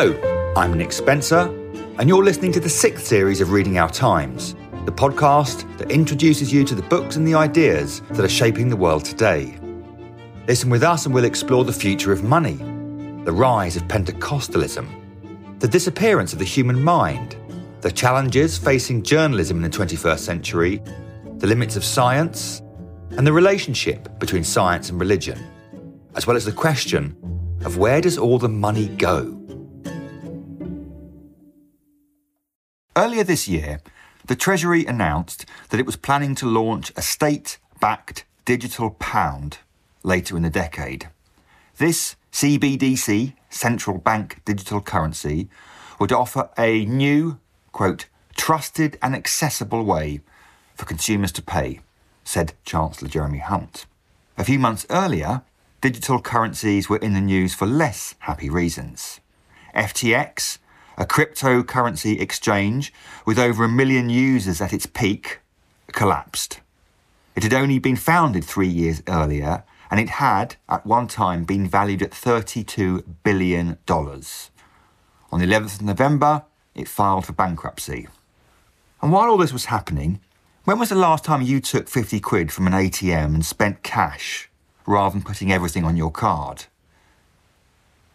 Hello, I'm Nick Spencer, and you're listening to the sixth series of Reading Our Times, the podcast that introduces you to the books and the ideas that are shaping the world today. Listen with us, and we'll explore the future of money, the rise of Pentecostalism, the disappearance of the human mind, the challenges facing journalism in the 21st century, the limits of science, and the relationship between science and religion, as well as the question of where does all the money go? Earlier this year, the Treasury announced that it was planning to launch a state backed digital pound later in the decade. This CBDC, central bank digital currency, would offer a new, quote, trusted and accessible way for consumers to pay, said Chancellor Jeremy Hunt. A few months earlier, digital currencies were in the news for less happy reasons. FTX, a cryptocurrency exchange with over a million users at its peak, collapsed. It had only been founded three years earlier, and it had, at one time, been valued at $32 billion. On the 11th of November, it filed for bankruptcy. And while all this was happening, when was the last time you took 50 quid from an ATM and spent cash rather than putting everything on your card?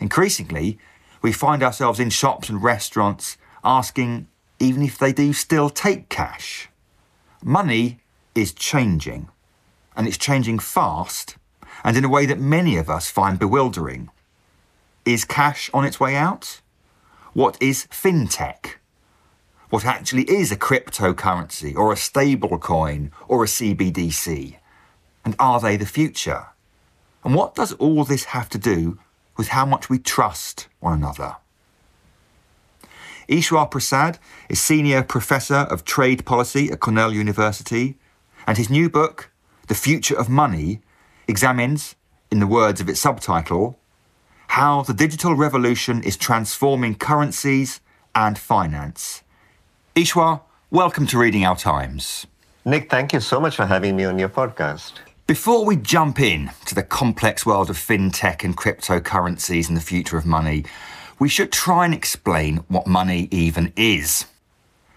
Increasingly, we find ourselves in shops and restaurants asking even if they do still take cash. Money is changing, and it's changing fast and in a way that many of us find bewildering. Is cash on its way out? What is fintech? What actually is a cryptocurrency or a stable coin or a CBDC? And are they the future? And what does all this have to do with how much we trust one another. Eswar Prasad is Senior Professor of Trade Policy at Cornell University, and his new book, The Future of Money, examines, in the words of its subtitle, how the digital revolution is transforming currencies and finance. Eswar, welcome to Reading Our Times. Nick, thank you so much for having me on your podcast. Before we jump in to the complex world of fintech and cryptocurrencies and the future of money, we should try and explain what money even is.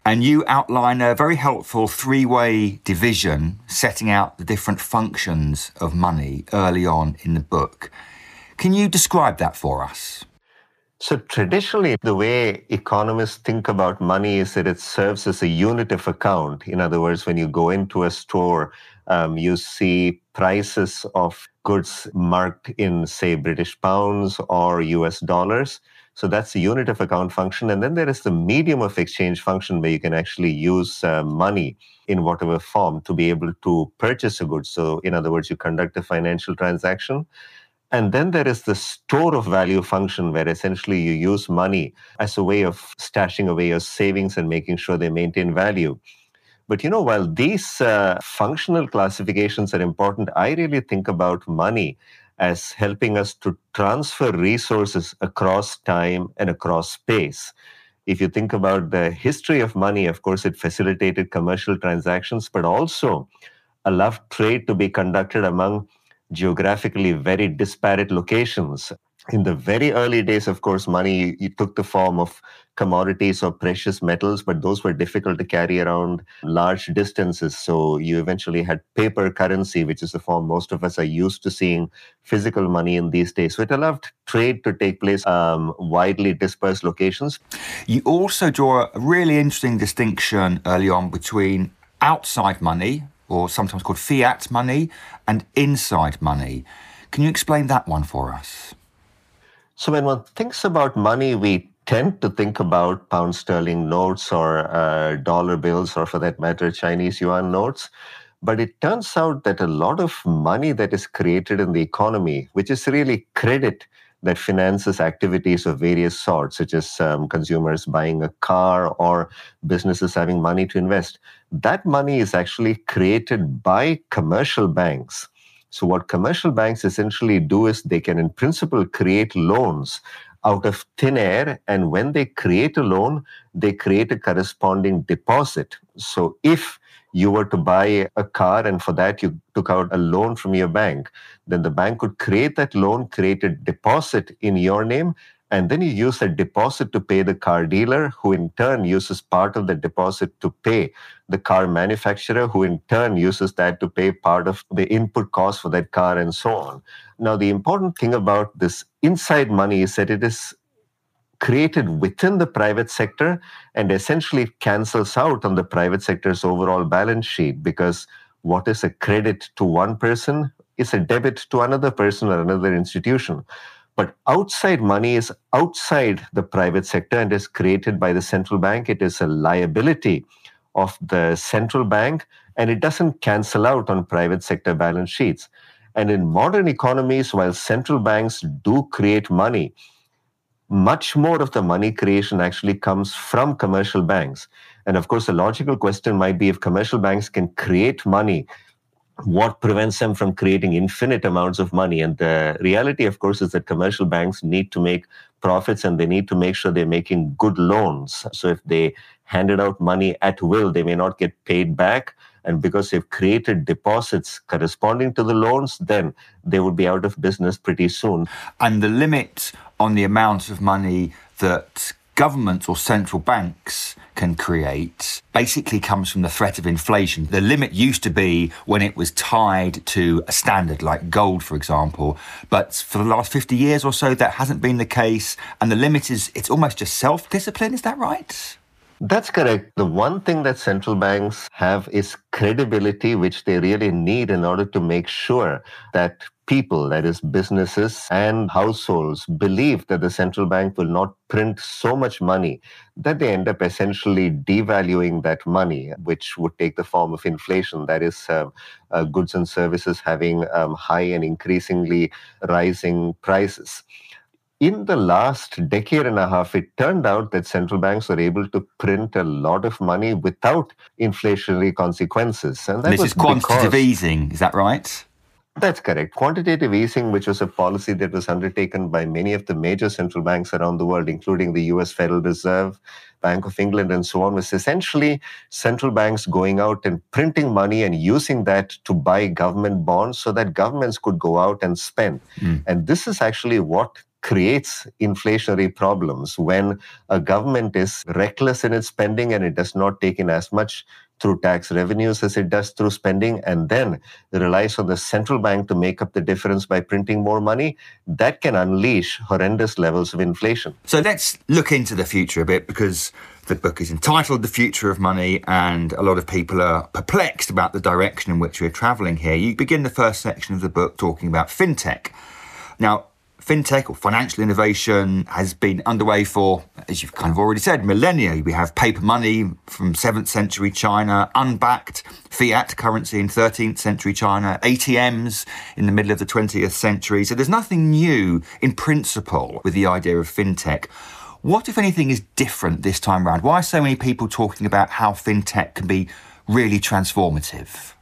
And you outline a very helpful three way division setting out the different functions of money early on in the book. Can you describe that for us? So, traditionally, the way economists think about money is that it serves as a unit of account. In other words, when you go into a store, um, you see prices of goods marked in, say, British pounds or US dollars. So that's the unit of account function. And then there is the medium of exchange function where you can actually use uh, money in whatever form to be able to purchase a good. So, in other words, you conduct a financial transaction. And then there is the store of value function where essentially you use money as a way of stashing away your savings and making sure they maintain value. But you know, while these uh, functional classifications are important, I really think about money as helping us to transfer resources across time and across space. If you think about the history of money, of course, it facilitated commercial transactions, but also allowed trade to be conducted among geographically very disparate locations in the very early days, of course, money took the form of commodities or precious metals, but those were difficult to carry around large distances. So you eventually had paper currency, which is the form most of us are used to seeing physical money in these days. So it allowed trade to take place um, widely dispersed locations. You also draw a really interesting distinction early on between outside money, or sometimes called fiat money, and inside money. Can you explain that one for us? So when one thinks about money, we tend to think about pound sterling notes or uh, dollar bills, or for that matter, Chinese yuan notes. But it turns out that a lot of money that is created in the economy, which is really credit that finances activities of various sorts, such as um, consumers buying a car or businesses having money to invest, that money is actually created by commercial banks so, what commercial banks essentially do is they can, in principle, create loans out of thin air. And when they create a loan, they create a corresponding deposit. So, if you were to buy a car and for that you took out a loan from your bank, then the bank could create that loan, create a deposit in your name, and then you use a deposit to pay the car dealer, who in turn uses part of the deposit to pay the car manufacturer, who in turn uses that to pay part of the input cost for that car, and so on. Now, the important thing about this inside money is that it is created within the private sector and essentially cancels out on the private sector's overall balance sheet because what is a credit to one person is a debit to another person or another institution. But outside money is outside the private sector and is created by the central bank. It is a liability of the central bank and it doesn't cancel out on private sector balance sheets. And in modern economies, while central banks do create money, much more of the money creation actually comes from commercial banks. And of course, the logical question might be if commercial banks can create money what prevents them from creating infinite amounts of money? And the reality, of course, is that commercial banks need to make profits and they need to make sure they're making good loans. So if they handed out money at will, they may not get paid back. And because they've created deposits corresponding to the loans, then they would be out of business pretty soon. And the limit on the amount of money that governments or central banks can create basically comes from the threat of inflation. The limit used to be when it was tied to a standard like gold, for example. But for the last 50 years or so, that hasn't been the case. And the limit is, it's almost just self discipline. Is that right? That's correct. The one thing that central banks have is credibility, which they really need in order to make sure that people, that is, businesses and households, believe that the central bank will not print so much money that they end up essentially devaluing that money, which would take the form of inflation. That is, uh, uh, goods and services having um, high and increasingly rising prices in the last decade and a half, it turned out that central banks were able to print a lot of money without inflationary consequences. And that this is quantitative because, easing, is that right? That's correct. Quantitative easing, which was a policy that was undertaken by many of the major central banks around the world, including the US Federal Reserve, Bank of England, and so on, was essentially central banks going out and printing money and using that to buy government bonds so that governments could go out and spend. Mm. And this is actually what creates inflationary problems when a government is reckless in its spending and it does not take in as much through tax revenues as it does through spending and then relies on the central bank to make up the difference by printing more money, that can unleash horrendous levels of inflation. So let's look into the future a bit because the book is entitled The Future of Money, and a lot of people are perplexed about the direction in which we're travelling here. You begin the first section of the book talking about fintech. Now, fintech or financial innovation has been underway for, as you've kind of already said, millennia. We have paper money from 7th century China, unbacked fiat currency in 13th century China, ATMs in the middle of the 20th century. So there's nothing new in principle with the idea of fintech. What, if anything, is different this time around? Why are so many people talking about how fintech can be really transformative?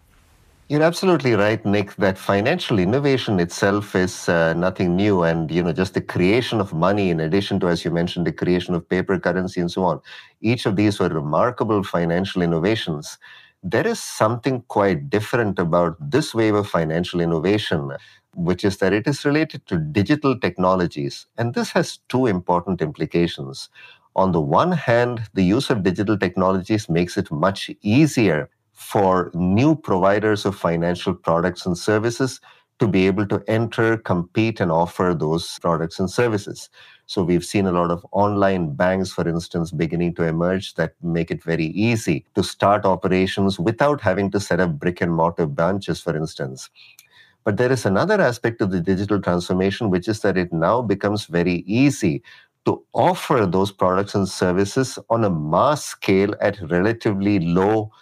You're absolutely right, Nick, that financial innovation itself is uh, nothing new. And, you know, just the creation of money, in addition to, as you mentioned, the creation of paper currency and so on, each of these were remarkable financial innovations. There is something quite different about this wave of financial innovation, which is that it is related to digital technologies. And this has two important implications. On the one hand, the use of digital technologies makes it much easier for new providers of financial products and services to be able to enter, compete, and offer those products and services. So we've seen a lot of online banks, for instance, beginning to emerge that make it very easy to start operations without having to set up brick and mortar branches, for instance. But there is another aspect of the digital transformation, which is that it now becomes very easy to offer those products and services on a mass scale at relatively low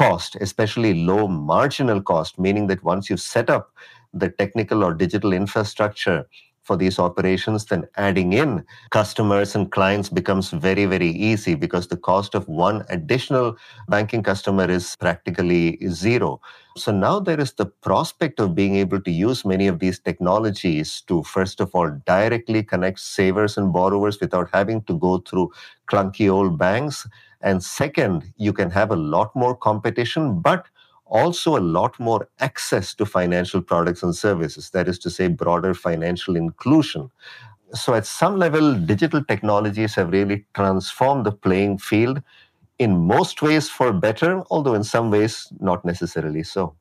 cost, especially low marginal cost, meaning that once you've set up the technical or digital infrastructure for these operations, then adding in customers and clients becomes very, very easy because the cost of one additional banking customer is practically zero. So now there is the prospect of being able to use many of these technologies to, first of all, directly connect savers and borrowers without having to go through clunky old banks and second, you can have a lot more competition, but also a lot more access to financial products and services. That is to say, broader financial inclusion. So, at some level, digital technologies have really transformed the playing field in most ways for better, although in some ways not necessarily so.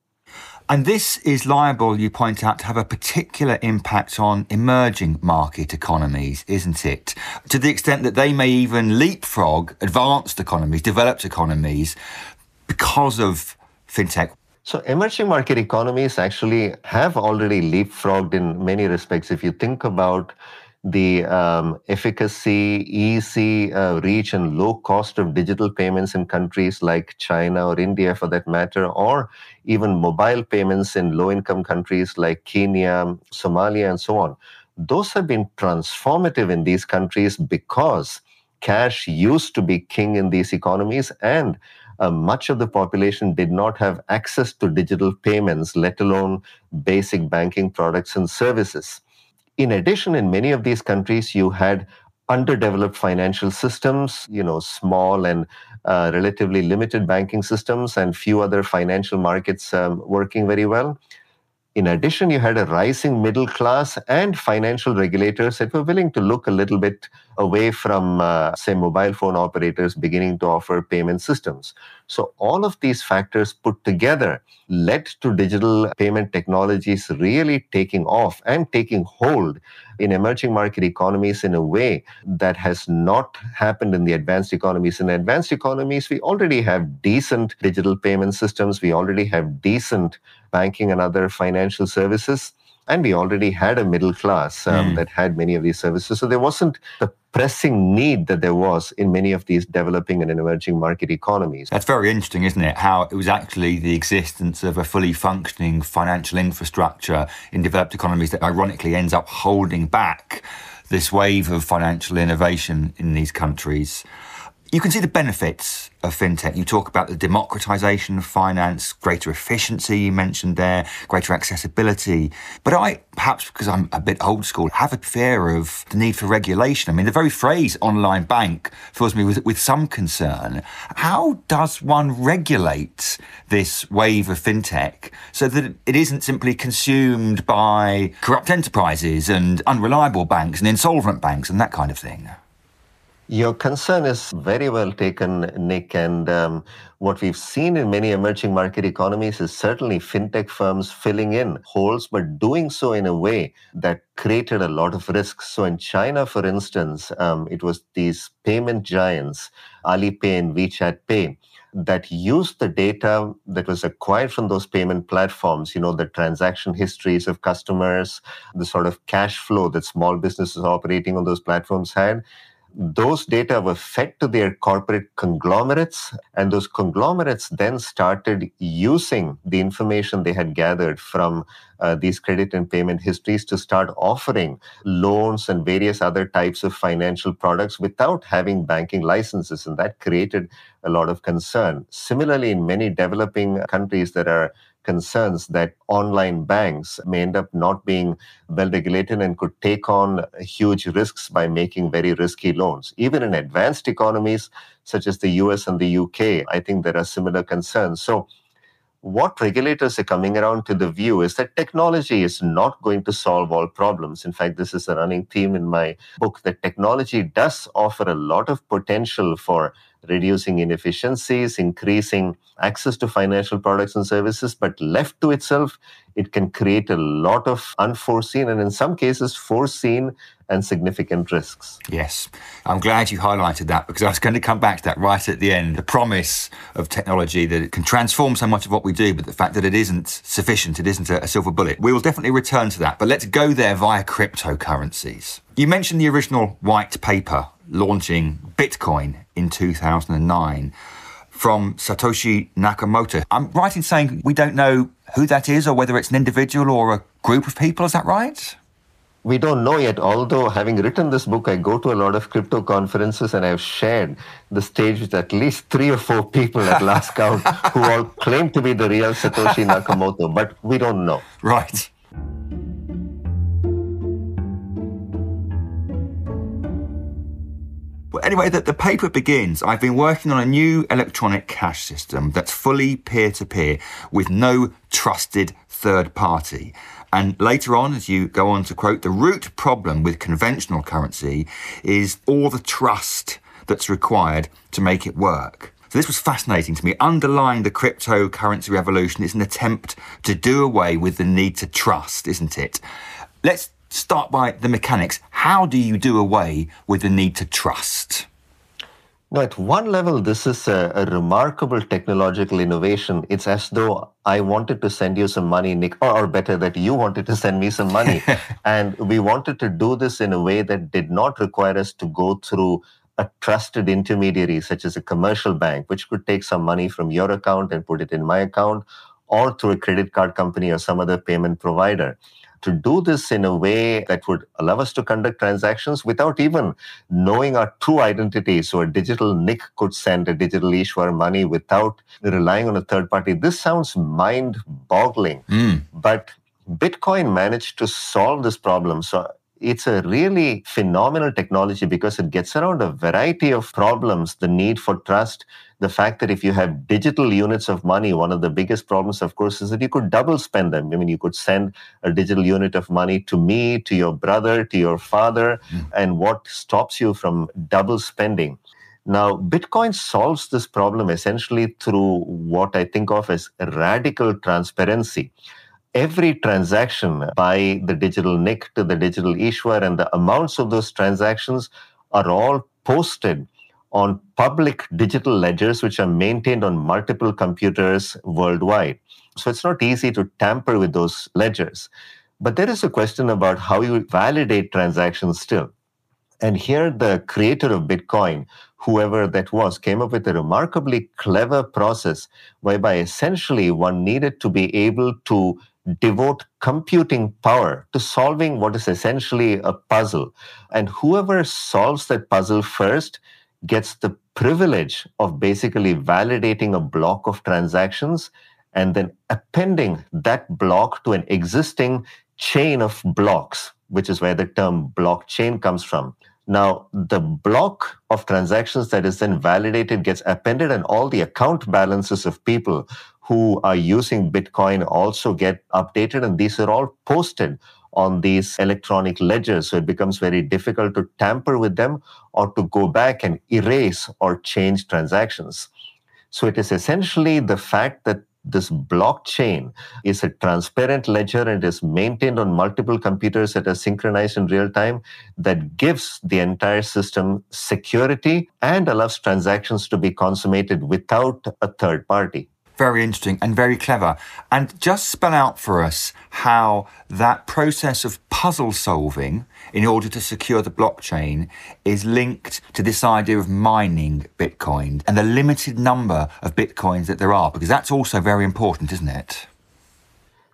And this is liable, you point out, to have a particular impact on emerging market economies, isn't it? To the extent that they may even leapfrog advanced economies, developed economies, because of fintech. So, emerging market economies actually have already leapfrogged in many respects. If you think about the um, efficacy, easy uh, reach, and low cost of digital payments in countries like China or India, for that matter, or even mobile payments in low income countries like Kenya, Somalia, and so on. Those have been transformative in these countries because cash used to be king in these economies and uh, much of the population did not have access to digital payments, let alone basic banking products and services. In addition, in many of these countries, you had underdeveloped financial systems, you know, small and uh, relatively limited banking systems, and few other financial markets um, working very well. In addition, you had a rising middle class and financial regulators that were willing to look a little bit away from, uh, say, mobile phone operators beginning to offer payment systems. So, all of these factors put together led to digital payment technologies really taking off and taking hold in emerging market economies in a way that has not happened in the advanced economies. In advanced economies, we already have decent digital payment systems, we already have decent banking and other financial services and we already had a middle class um, mm. that had many of these services. So there wasn't the pressing need that there was in many of these developing and emerging market economies. That's very interesting, isn't it? How it was actually the existence of a fully functioning financial infrastructure in developed economies that ironically ends up holding back this wave of financial innovation in these countries. You can see the benefits of fintech. You talk about the democratization of finance, greater efficiency, you mentioned there, greater accessibility. But I, perhaps because I'm a bit old school, have a fear of the need for regulation. I mean, the very phrase online bank fills me with, with some concern. How does one regulate this wave of fintech so that it isn't simply consumed by corrupt enterprises and unreliable banks and insolvent banks and that kind of thing? Your concern is very well taken, Nick. And um, what we've seen in many emerging market economies is certainly fintech firms filling in holes, but doing so in a way that created a lot of risks. So, in China, for instance, um, it was these payment giants, Alipay and WeChat Pay, that used the data that was acquired from those payment platforms, you know, the transaction histories of customers, the sort of cash flow that small businesses operating on those platforms had, those data were fed to their corporate conglomerates, and those conglomerates then started using the information they had gathered from uh, these credit and payment histories to start offering loans and various other types of financial products without having banking licenses. And that created a lot of concern. Similarly, in many developing countries, there are concerns that online banks may end up not being well regulated and could take on huge risks by making very risky loans. Even in advanced economies such as the US and the UK, I think there are similar concerns. So, what regulators are coming around to the view is that technology is not going to solve all problems. In fact, this is a running theme in my book that technology does offer a lot of potential for reducing inefficiencies, increasing access to financial products and services, but left to itself, it can create a lot of unforeseen and in some cases foreseen and significant risks. Yes, I'm glad you highlighted that because I was going to come back to that right at the end. The promise of technology that it can transform so much of what we do, but the fact that it isn't sufficient, it isn't a, silver bullet. We will definitely return to that, but let's go there via cryptocurrencies. You mentioned the original white paper launching Bitcoin in 2009 from Satoshi Nakamoto. I'm right in saying we don't know who that is or whether it's an individual or a group of people, is that right? We don't know yet, although having written this book, I go to a lot of crypto conferences and I've shared the stage with at least three or four people at last count who all claim to be the real Satoshi Nakamoto, but we don't know. Right. Well, anyway, the, the paper begins. I've been working on a new electronic cash system that's fully peer to peer with no trusted third party. And later on, as you go on to quote, the root problem with conventional currency is all the trust that's required to make it work. So this was fascinating to me. Underlying the cryptocurrency revolution is an attempt to do away with the need to trust, isn't it? Let's start by the mechanics. How do you do away with the need to trust? No, at one level, this is a, a, remarkable technological innovation. It's as though I wanted to send you some money, Nick, or, or better, that you wanted to send me some money. and we wanted to do this in a way that did not require us to go through a trusted intermediary, such as a commercial bank, which could take some money from your account and put it in my account, or through a credit card company or some other payment provider to do this in a way that would allow us to conduct transactions without even knowing our true identity. So a digital Nick could send a digital Eswar money without relying on a third party. This sounds mind boggling, mm. but Bitcoin managed to solve this problem. So it's a really phenomenal technology because it gets around a variety of problems the need for trust the fact that if you have digital units of money, one of the biggest problems, of course, is that you could double spend them. I mean, you could send a digital unit of money to me, to your brother, to your father, mm. and what stops you from double spending? Now, Bitcoin solves this problem essentially through what I think of as radical transparency. Every transaction by the digital Nick to the digital Eswar and the amounts of those transactions are all posted on public digital ledgers, which are maintained on multiple computers worldwide. So it's not easy to tamper with those ledgers. But there is a question about how you validate transactions still. And here, the creator of Bitcoin, whoever that was, came up with a remarkably clever process whereby essentially one needed to be able to devote computing power to solving what is essentially a puzzle. And whoever solves that puzzle first gets the privilege of basically validating a block of transactions and then appending that block to an existing chain of blocks, which is where the term blockchain comes from. Now, the block of transactions that is then validated gets appended, and all the account balances of people who are using Bitcoin also get updated, and these are all posted on these electronic ledgers. So it becomes very difficult to tamper with them or to go back and erase or change transactions. So it is essentially the fact that this blockchain is a transparent ledger and is maintained on multiple computers that are synchronized in real time that gives the entire system security and allows transactions to be consummated without a third party very interesting and very clever. And just spell out for us how that process of puzzle solving in order to secure the blockchain is linked to this idea of mining Bitcoin and the limited number of Bitcoins that there are, because that's also very important, isn't it?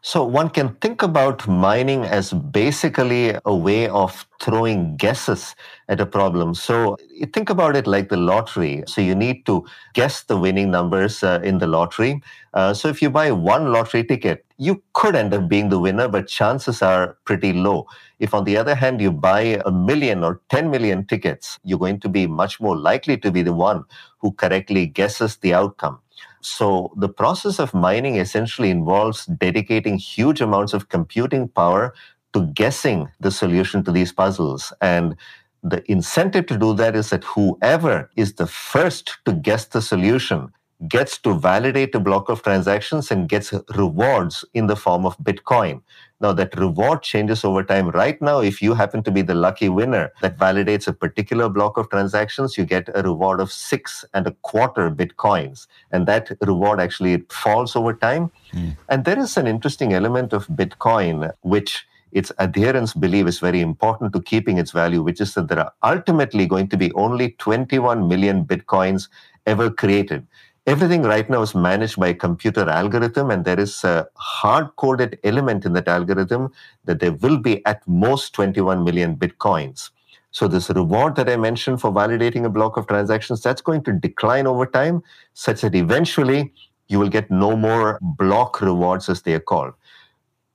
So one can think about mining as basically a way of throwing guesses at a problem. So think about it like the lottery. So you need to guess the winning numbers uh, in the lottery. Uh, so if you buy one lottery ticket, you could end up being the winner, but chances are pretty low. If, on the other hand, you buy a million or 10 million tickets, you're going to be much more likely to be the one who correctly guesses the outcome. So the process of mining essentially involves dedicating huge amounts of computing power to guessing the solution to these puzzles. And the incentive to do that is that whoever is the first to guess the solution gets to validate a block of transactions and gets rewards in the form of Bitcoin. Now, that reward changes over time. Right now, if you happen to be the lucky winner that validates a particular block of transactions, you get a reward of six and a quarter Bitcoins. And that reward actually falls over time. Mm. And there is an interesting element of Bitcoin, which its adherents believe is very important to keeping its value, which is that there are ultimately going to be only 21 million Bitcoins ever created everything right now is managed by a computer algorithm and there is a hard coded element in that algorithm that there will be at most 21 million bitcoins. So this reward that i mentioned for validating a block of transactions that's going to decline over time such that eventually you will get no more block rewards as they are called.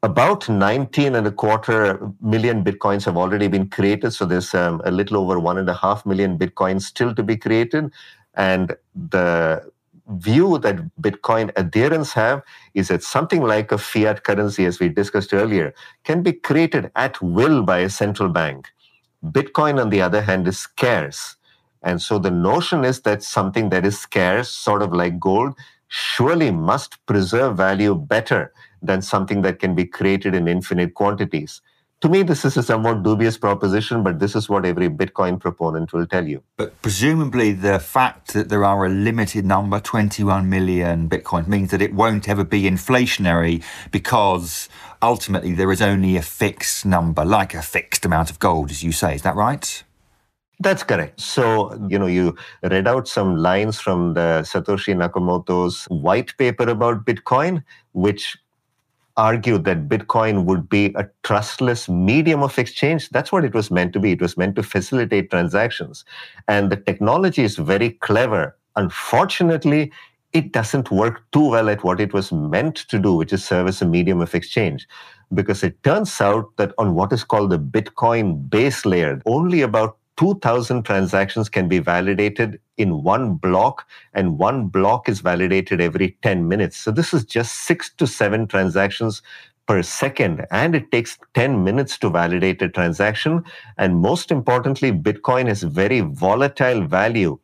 About 19 and a quarter million bitcoins have already been created so there's um, a little over one and a half million bitcoins still to be created. And the view that Bitcoin adherents have is that something like a fiat currency, as we discussed earlier, can be created at will by a central bank. Bitcoin, on the other hand, is scarce. And so the notion is that something that is scarce, sort of like gold, surely must preserve value better than something that can be created in infinite quantities. To me, this is a somewhat dubious proposition, but this is what every Bitcoin proponent will tell you. But presumably, the fact that there are a limited number, 21 million Bitcoins, means that it won't ever be inflationary because ultimately there is only a fixed number, like a fixed amount of gold, as you say. Is that right? That's correct. So, you know, you read out some lines from the Satoshi Nakamoto's white paper about Bitcoin, which argued that Bitcoin would be a trustless medium of exchange. That's what it was meant to be. It was meant to facilitate transactions. And the technology is very clever. Unfortunately, it doesn't work too well at what it was meant to do, which is serve as a medium of exchange. Because it turns out that on what is called the Bitcoin base layer, only about 2,000 transactions can be validated in one block, and one block is validated every 10 minutes. So this is just six to seven transactions per second, and it takes 10 minutes to validate a transaction. And most importantly, Bitcoin has very volatile value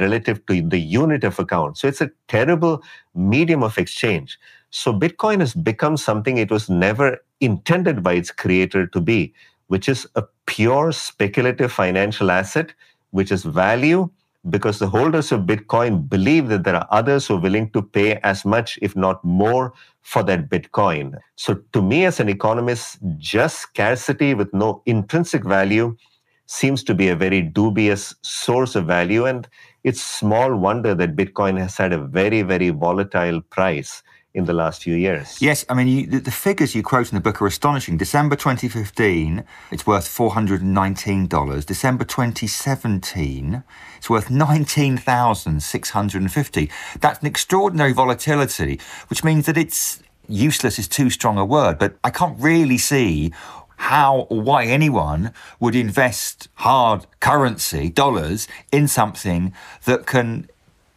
relative to the unit of account. So it's a terrible medium of exchange. So Bitcoin has become something it was never intended by its creator to be which is a pure speculative financial asset, which is value because the holders of Bitcoin believe that there are others who are willing to pay as much, if not more, for that Bitcoin. So, to me, as an economist, just scarcity with no intrinsic value seems to be a very dubious source of value. And it's small wonder that Bitcoin has had a very, very volatile price in the last few years. Yes, I mean, you, the, the, figures you quote in the book are astonishing. December 2015, it's worth $419. December 2017, it's worth 19,650. That's an extraordinary volatility, which means that it's useless is too strong a word, but I can't really see how or why anyone would invest hard currency, dollars, in something that can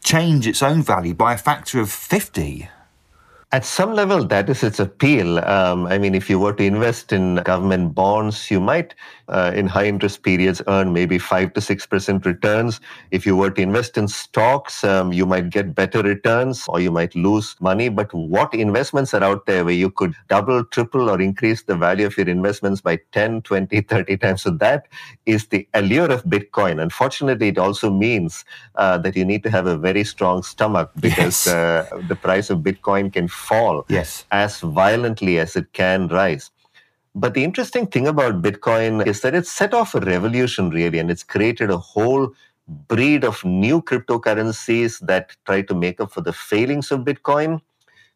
change its own value by a factor of 50 at some level, that is its appeal. Um, I mean, if you were to invest in government bonds, you might, uh, in high interest periods, earn maybe 5 to 6% returns. If you were to invest in stocks, um, you might get better returns or you might lose money. But what investments are out there where you could double, triple, or increase the value of your investments by 10, 20, 30 times? So that is the allure of Bitcoin. Unfortunately, it also means uh, that you need to have a very strong stomach because yes. uh, the price of Bitcoin can fall yes. as violently as it can rise. But the interesting thing about Bitcoin is that it's set off a revolution, really, and it's created a whole breed of new cryptocurrencies that try to make up for the failings of Bitcoin.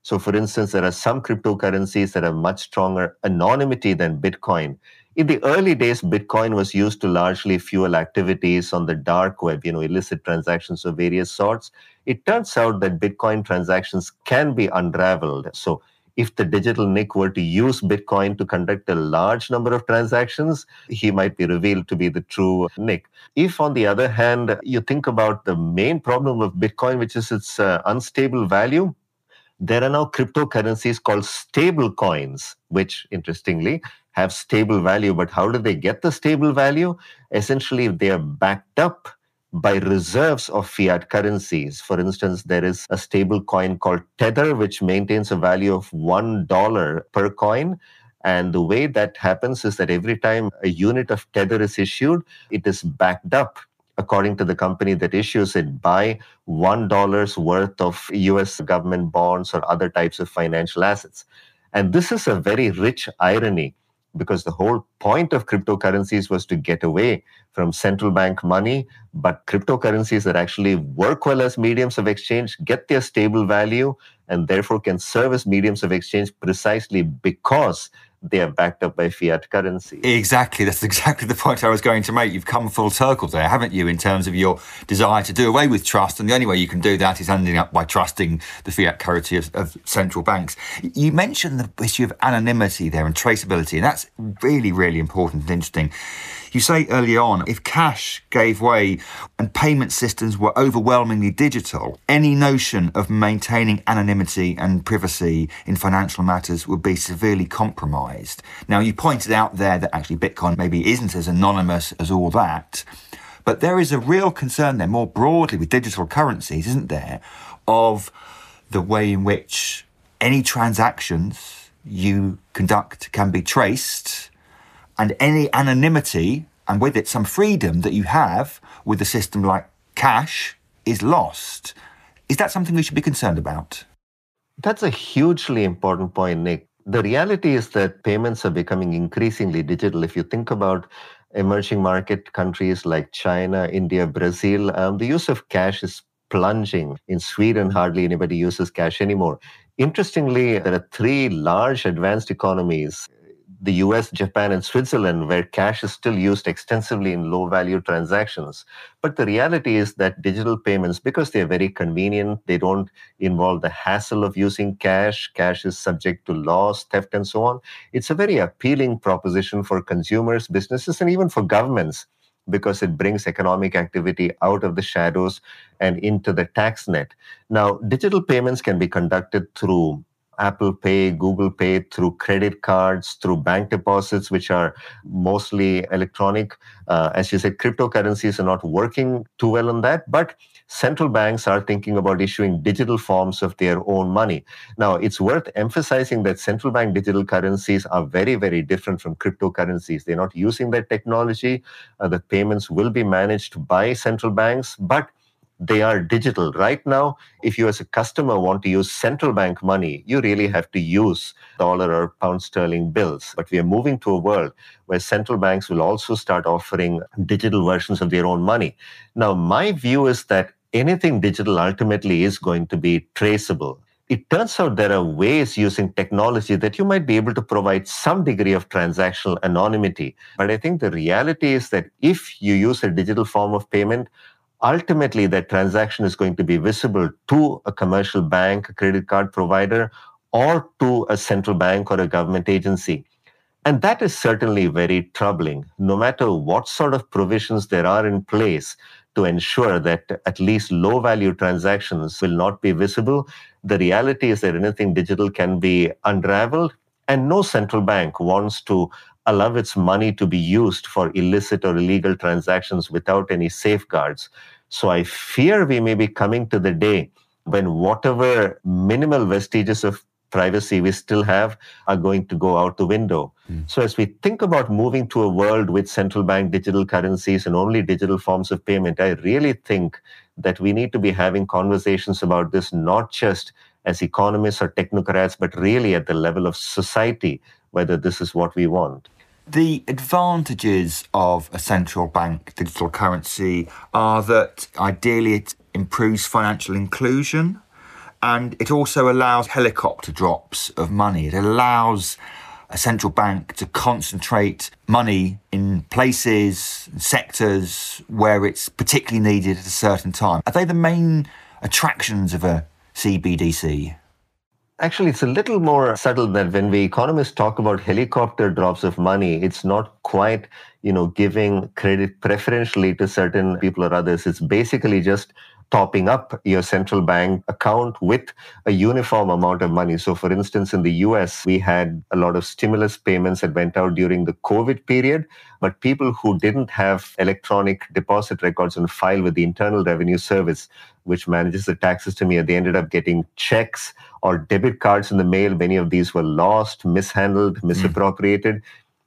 So, for instance, there are some cryptocurrencies that have much stronger anonymity than Bitcoin. In the early days, Bitcoin was used to largely fuel activities on the dark web, you know, illicit transactions of various sorts it turns out that Bitcoin transactions can be unraveled. So if the digital Nick were to use Bitcoin to conduct a large number of transactions, he might be revealed to be the true Nick. If, on the other hand, you think about the main problem of Bitcoin, which is its uh, unstable value, there are now cryptocurrencies called stable coins, which interestingly have stable value. But how do they get the stable value? Essentially, they are backed up by reserves of fiat currencies. For instance, there is a stable coin called Tether, which maintains a value of $1 per coin. And the way that happens is that every time a unit of Tether is issued, it is backed up according to the company that issues it, by $1 worth of US government bonds or other types of financial assets. And this is a very rich irony because the whole point of cryptocurrencies was to get away from central bank money. But cryptocurrencies that actually work well as mediums of exchange get their stable value and therefore can serve as mediums of exchange precisely because they are backed up by fiat currency. Exactly. That's exactly the point I was going to make. You've come full circle there, haven't you, in terms of your desire to do away with trust. And the only way you can do that is ending up by trusting the fiat currency of, of central banks. You mentioned the issue of anonymity there and traceability, and that's really, really important and interesting. You say early on, if cash gave way and payment systems were overwhelmingly digital, any notion of maintaining anonymity and privacy in financial matters would be severely compromised. Now, you pointed out there that actually Bitcoin maybe isn't as anonymous as all that. But there is a real concern there, more broadly with digital currencies, isn't there, of the way in which any transactions you conduct can be traced and any anonymity and with it some freedom that you have with a system like cash is lost. Is that something we should be concerned about? That's a hugely important point, Nick. The reality is that payments are becoming increasingly digital. If you think about emerging market countries like China, India, Brazil, um, the use of cash is plunging. In Sweden, hardly anybody uses cash anymore. Interestingly, there are three large advanced economies the US, Japan, and Switzerland, where cash is still used extensively in low value transactions. But the reality is that digital payments, because they're very convenient, they don't involve the hassle of using cash, cash is subject to loss, theft, and so on. It's a very appealing proposition for consumers, businesses, and even for governments because it brings economic activity out of the shadows and into the tax net. Now, digital payments can be conducted through Apple Pay, Google Pay, through credit cards, through bank deposits, which are mostly electronic. Uh, as you said, cryptocurrencies are not working too well on that, but central banks are thinking about issuing digital forms of their own money. Now, it's worth emphasizing that central bank digital currencies are very, very different from cryptocurrencies. They're not using that technology. Uh, the payments will be managed by central banks, but they are digital. Right now, if you as a customer want to use central bank money, you really have to use dollar or pound sterling bills. But we are moving to a world where central banks will also start offering digital versions of their own money. Now, my view is that anything digital ultimately is going to be traceable. It turns out there are ways using technology that you might be able to provide some degree of transactional anonymity. But I think the reality is that if you use a digital form of payment, ultimately that transaction is going to be visible to a commercial bank, a credit card provider, or to a central bank or a government agency. And that is certainly very troubling, no matter what sort of provisions there are in place to ensure that at least low value transactions will not be visible. The reality is that anything digital can be unraveled, and no central bank wants to allow its money to be used for illicit or illegal transactions without any safeguards. So I fear we may be coming to the day when whatever minimal vestiges of privacy we still have are going to go out the window. Mm. So, as we think about moving to a world with central bank digital currencies and only digital forms of payment, I really think that we need to be having conversations about this not just as economists or technocrats, but really at the level of society, whether this is what we want. The advantages of a central bank digital currency are that ideally it improves financial inclusion and it also allows helicopter drops of money. It allows a central bank to concentrate money in places, sectors where it's particularly needed at a certain time. Are they the main attractions of a CBDC? Actually, it's a little more subtle that when we economists talk about helicopter drops of money, it's not quite, you know, giving credit preferentially to certain people or others. It's basically just topping up your central bank account with a uniform amount of money. So, for instance, in the US, we had a lot of stimulus payments that went out during the COVID period, but people who didn't have electronic deposit records on file with the Internal Revenue Service, which manages the tax system here, they ended up getting checks or debit cards in the mail. Many of these were lost, mishandled, hmm. misappropriated. Mm.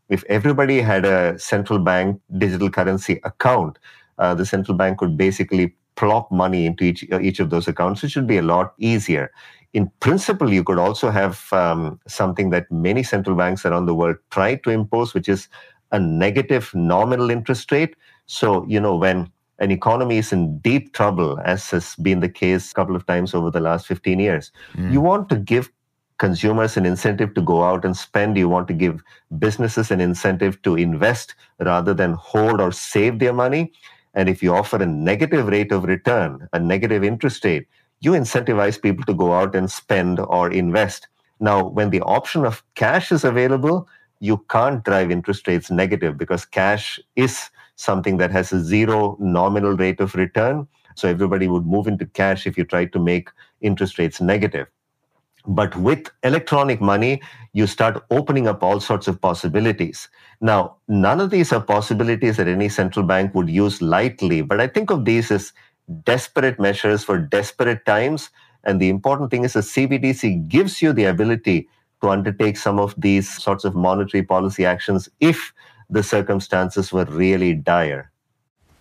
If everybody had a central bank digital currency account, uh, the central bank could basically plop money into each, uh, each of those accounts, which should be a lot easier. In principle, you could also have um, something that many central banks around the world try to impose, which is a negative nominal interest rate. So, you know, when an economy is in deep trouble, as has been the case a couple of times over the last 15 years, mm. you want to give consumers an incentive to go out and spend. You want to give businesses an incentive to invest rather than hold or save their money. And if you offer a negative rate of return, a negative interest rate, you incentivize people to go out and spend or invest. Now, when the option of cash is available, you can't drive interest rates negative because cash is something that has a zero nominal rate of return. So everybody would move into cash if you try to make interest rates negative. But with electronic money, you start opening up all sorts of possibilities. Now, none of these are possibilities that any central bank would use lightly, but I think of these as desperate measures for desperate times. And the important thing is the CBDC gives you the ability to undertake some of these sorts of monetary policy actions if the circumstances were really dire.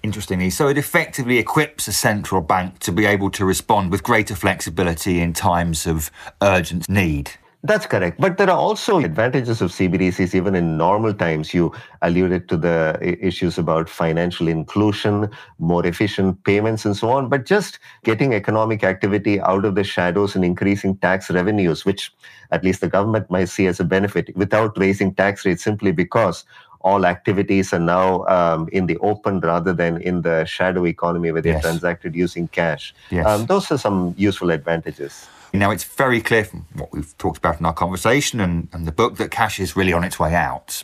Interestingly, so it effectively equips a central bank to be able to respond with greater flexibility in times of urgent need. That's correct. But there are also advantages of CBDCs even in normal times. You alluded to the issues about financial inclusion, more efficient payments, and so on. But just getting economic activity out of the shadows and increasing tax revenues, which at least the government might see as a benefit without raising tax rates simply because all activities are now um, in the open rather than in the shadow economy where they're yes. transacted using cash. Yes. Um, those are some useful advantages. Now, it's very clear from what we've talked about in our conversation and, and the book that cash is really on its way out.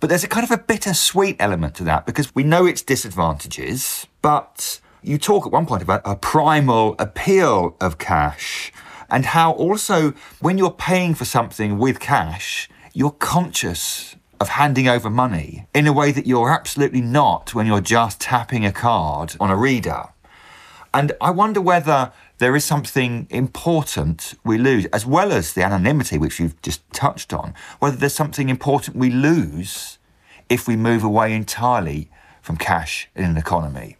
But there's a kind of a bittersweet element to that because we know its disadvantages, but you talk at one point about a primal appeal of cash and how also when you're paying for something with cash, you're conscious of handing over money in a way that you're absolutely not when you're just tapping a card on a reader. And I wonder whether there is something important we lose, as well as the anonymity, which you've just touched on, whether there's something important we lose if we move away entirely from cash in an economy.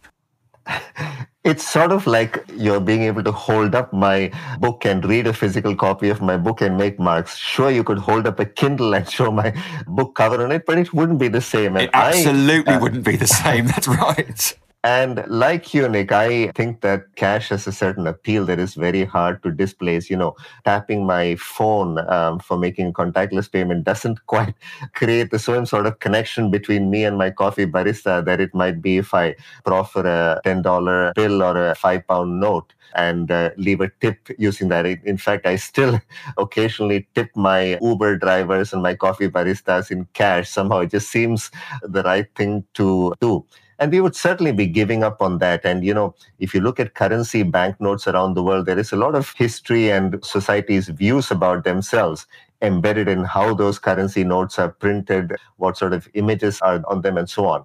It's sort of like you're being able to hold up my book and read a physical copy of my book and make marks. Sure, you could hold up a Kindle and show my book cover on it, but it wouldn't be the same. And it absolutely I, uh, wouldn't be the same. That's right. And like you, Nick, I think that cash has a certain appeal that is very hard to displace. You know, tapping my phone um, for making contactless payment doesn't quite create the same sort of connection between me and my coffee barista that it might be if I proffer a $10 bill or a five pound note and uh, leave a tip using that. In fact, I still occasionally tip my Uber drivers and my coffee baristas in cash. Somehow it just seems the right thing to do. And we would certainly be giving up on that. And, you know, if you look at currency banknotes around the world, there is a lot of history and society's views about themselves embedded in how those currency notes are printed, what sort of images are on them, and so on.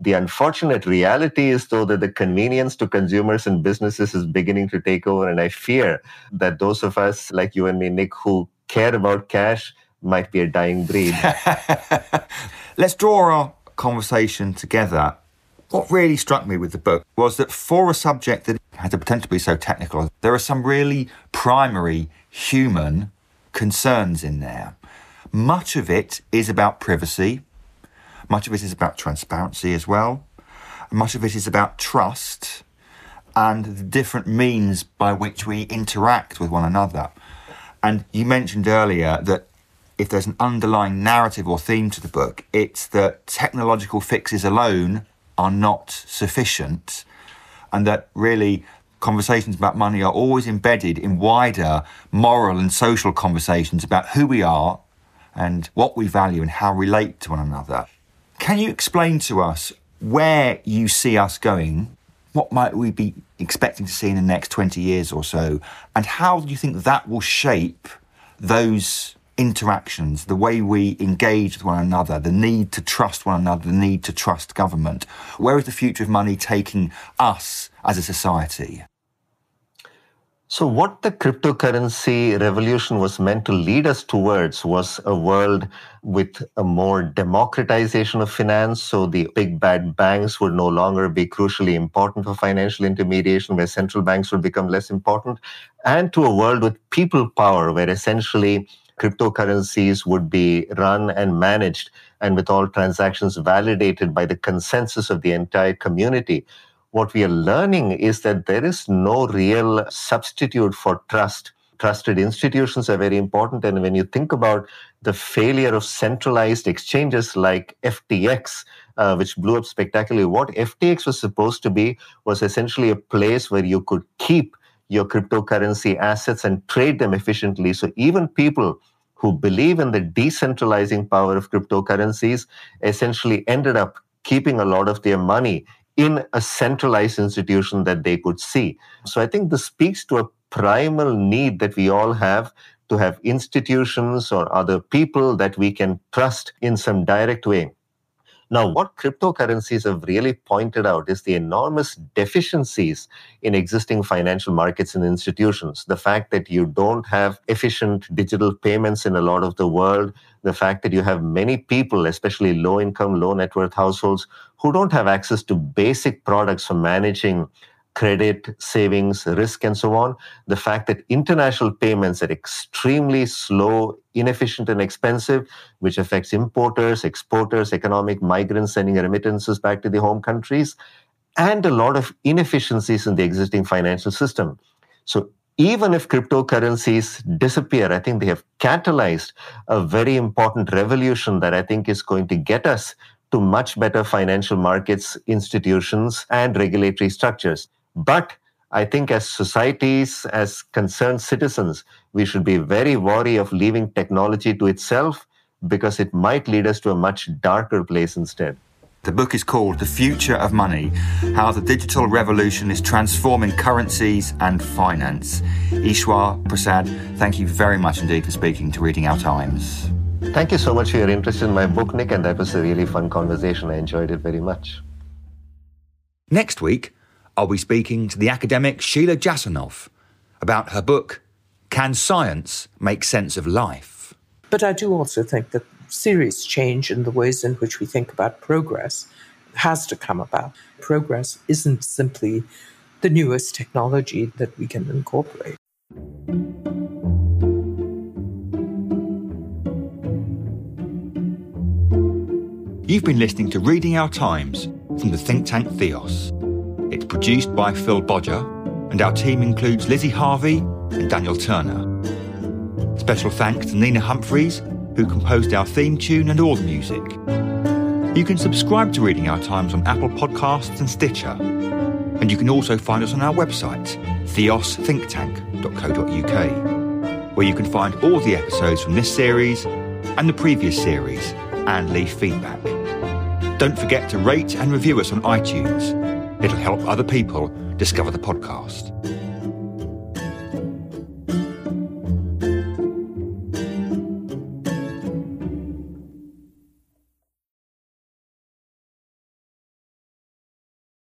The unfortunate reality is, though, that the convenience to consumers and businesses is beginning to take over. And I fear that those of us like you and me, Nick, who care about cash might be a dying breed. Let's draw our conversation together what really struck me with the book was that for a subject that had the potential to be so technical, there are some really primary human concerns in there. Much of it is about privacy, much of it is about transparency as well, much of it is about trust and the different means by which we interact with one another. And you mentioned earlier that if there's an underlying narrative or theme to the book, it's that technological fixes alone are not sufficient, and that really conversations about money are always embedded in wider moral and social conversations about who we are and what we value and how we relate to one another. Can you explain to us where you see us going? What might we be expecting to see in the next 20 years or so? And how do you think that will shape those interactions, the way we engage with one another, the need to trust one another, the need to trust government. Where is the future of money taking us as a society? So, what the cryptocurrency revolution was meant to lead us towards was a world with a more democratization of finance. So, the big bad banks would no longer be crucially important for financial intermediation, where central banks would become less important, and to a world with people power, where essentially cryptocurrencies would be run and managed and with all transactions validated by the consensus of the entire community. What we are learning is that there is no real substitute for trust. Trusted institutions are very important. And when you think about the failure of centralized exchanges like FTX, uh, which blew up spectacularly, what FTX was supposed to be was essentially a place where you could keep your cryptocurrency assets and trade them efficiently. So even people who believe in the decentralizing power of cryptocurrencies essentially ended up keeping a lot of their money in a centralized institution that they could see. So I think this speaks to a primal need that we all have to have institutions or other people that we can trust in some direct way now, what cryptocurrencies have really pointed out is the enormous deficiencies in existing financial markets and institutions. The fact that you don't have efficient digital payments in a lot of the world, the fact that you have many people, especially low income, low net worth households, who don't have access to basic products for managing credit, savings, risk, and so on. The fact that international payments are extremely slow, inefficient, and expensive, which affects importers, exporters, economic migrants sending remittances back to the home countries, and a lot of inefficiencies in the existing financial system. So even if cryptocurrencies disappear, I think they have catalyzed a very important revolution that I think is going to get us to much better financial markets, institutions, and regulatory structures. But I think as societies, as concerned citizens, we should be very wary of leaving technology to itself because it might lead us to a much darker place instead. The book is called The Future of Money How the Digital Revolution is Transforming Currencies and Finance. Eswar Prasad, thank you very much indeed for speaking to Reading Our Times. Thank you so much for your interest in my book, Nick, and that was a really fun conversation. I enjoyed it very much. Next week, I'll be speaking to the academic Sheila Jasanoff about her book, Can Science Make Sense of Life? But I do also think that serious change in the ways in which we think about progress has to come about. Progress isn't simply the newest technology that we can incorporate. You've been listening to Reading Our Times from the think tank Theos. It's produced by Phil Bodger, and our team includes Lizzie Harvey and Daniel Turner. Special thanks to Nina Humphreys, who composed our theme tune and all the music. You can subscribe to Reading Our Times on Apple Podcasts and Stitcher. And you can also find us on our website, theosthinktank.co.uk, where you can find all the episodes from this series and the previous series and leave feedback. Don't forget to rate and review us on iTunes It'll help other people discover the podcast.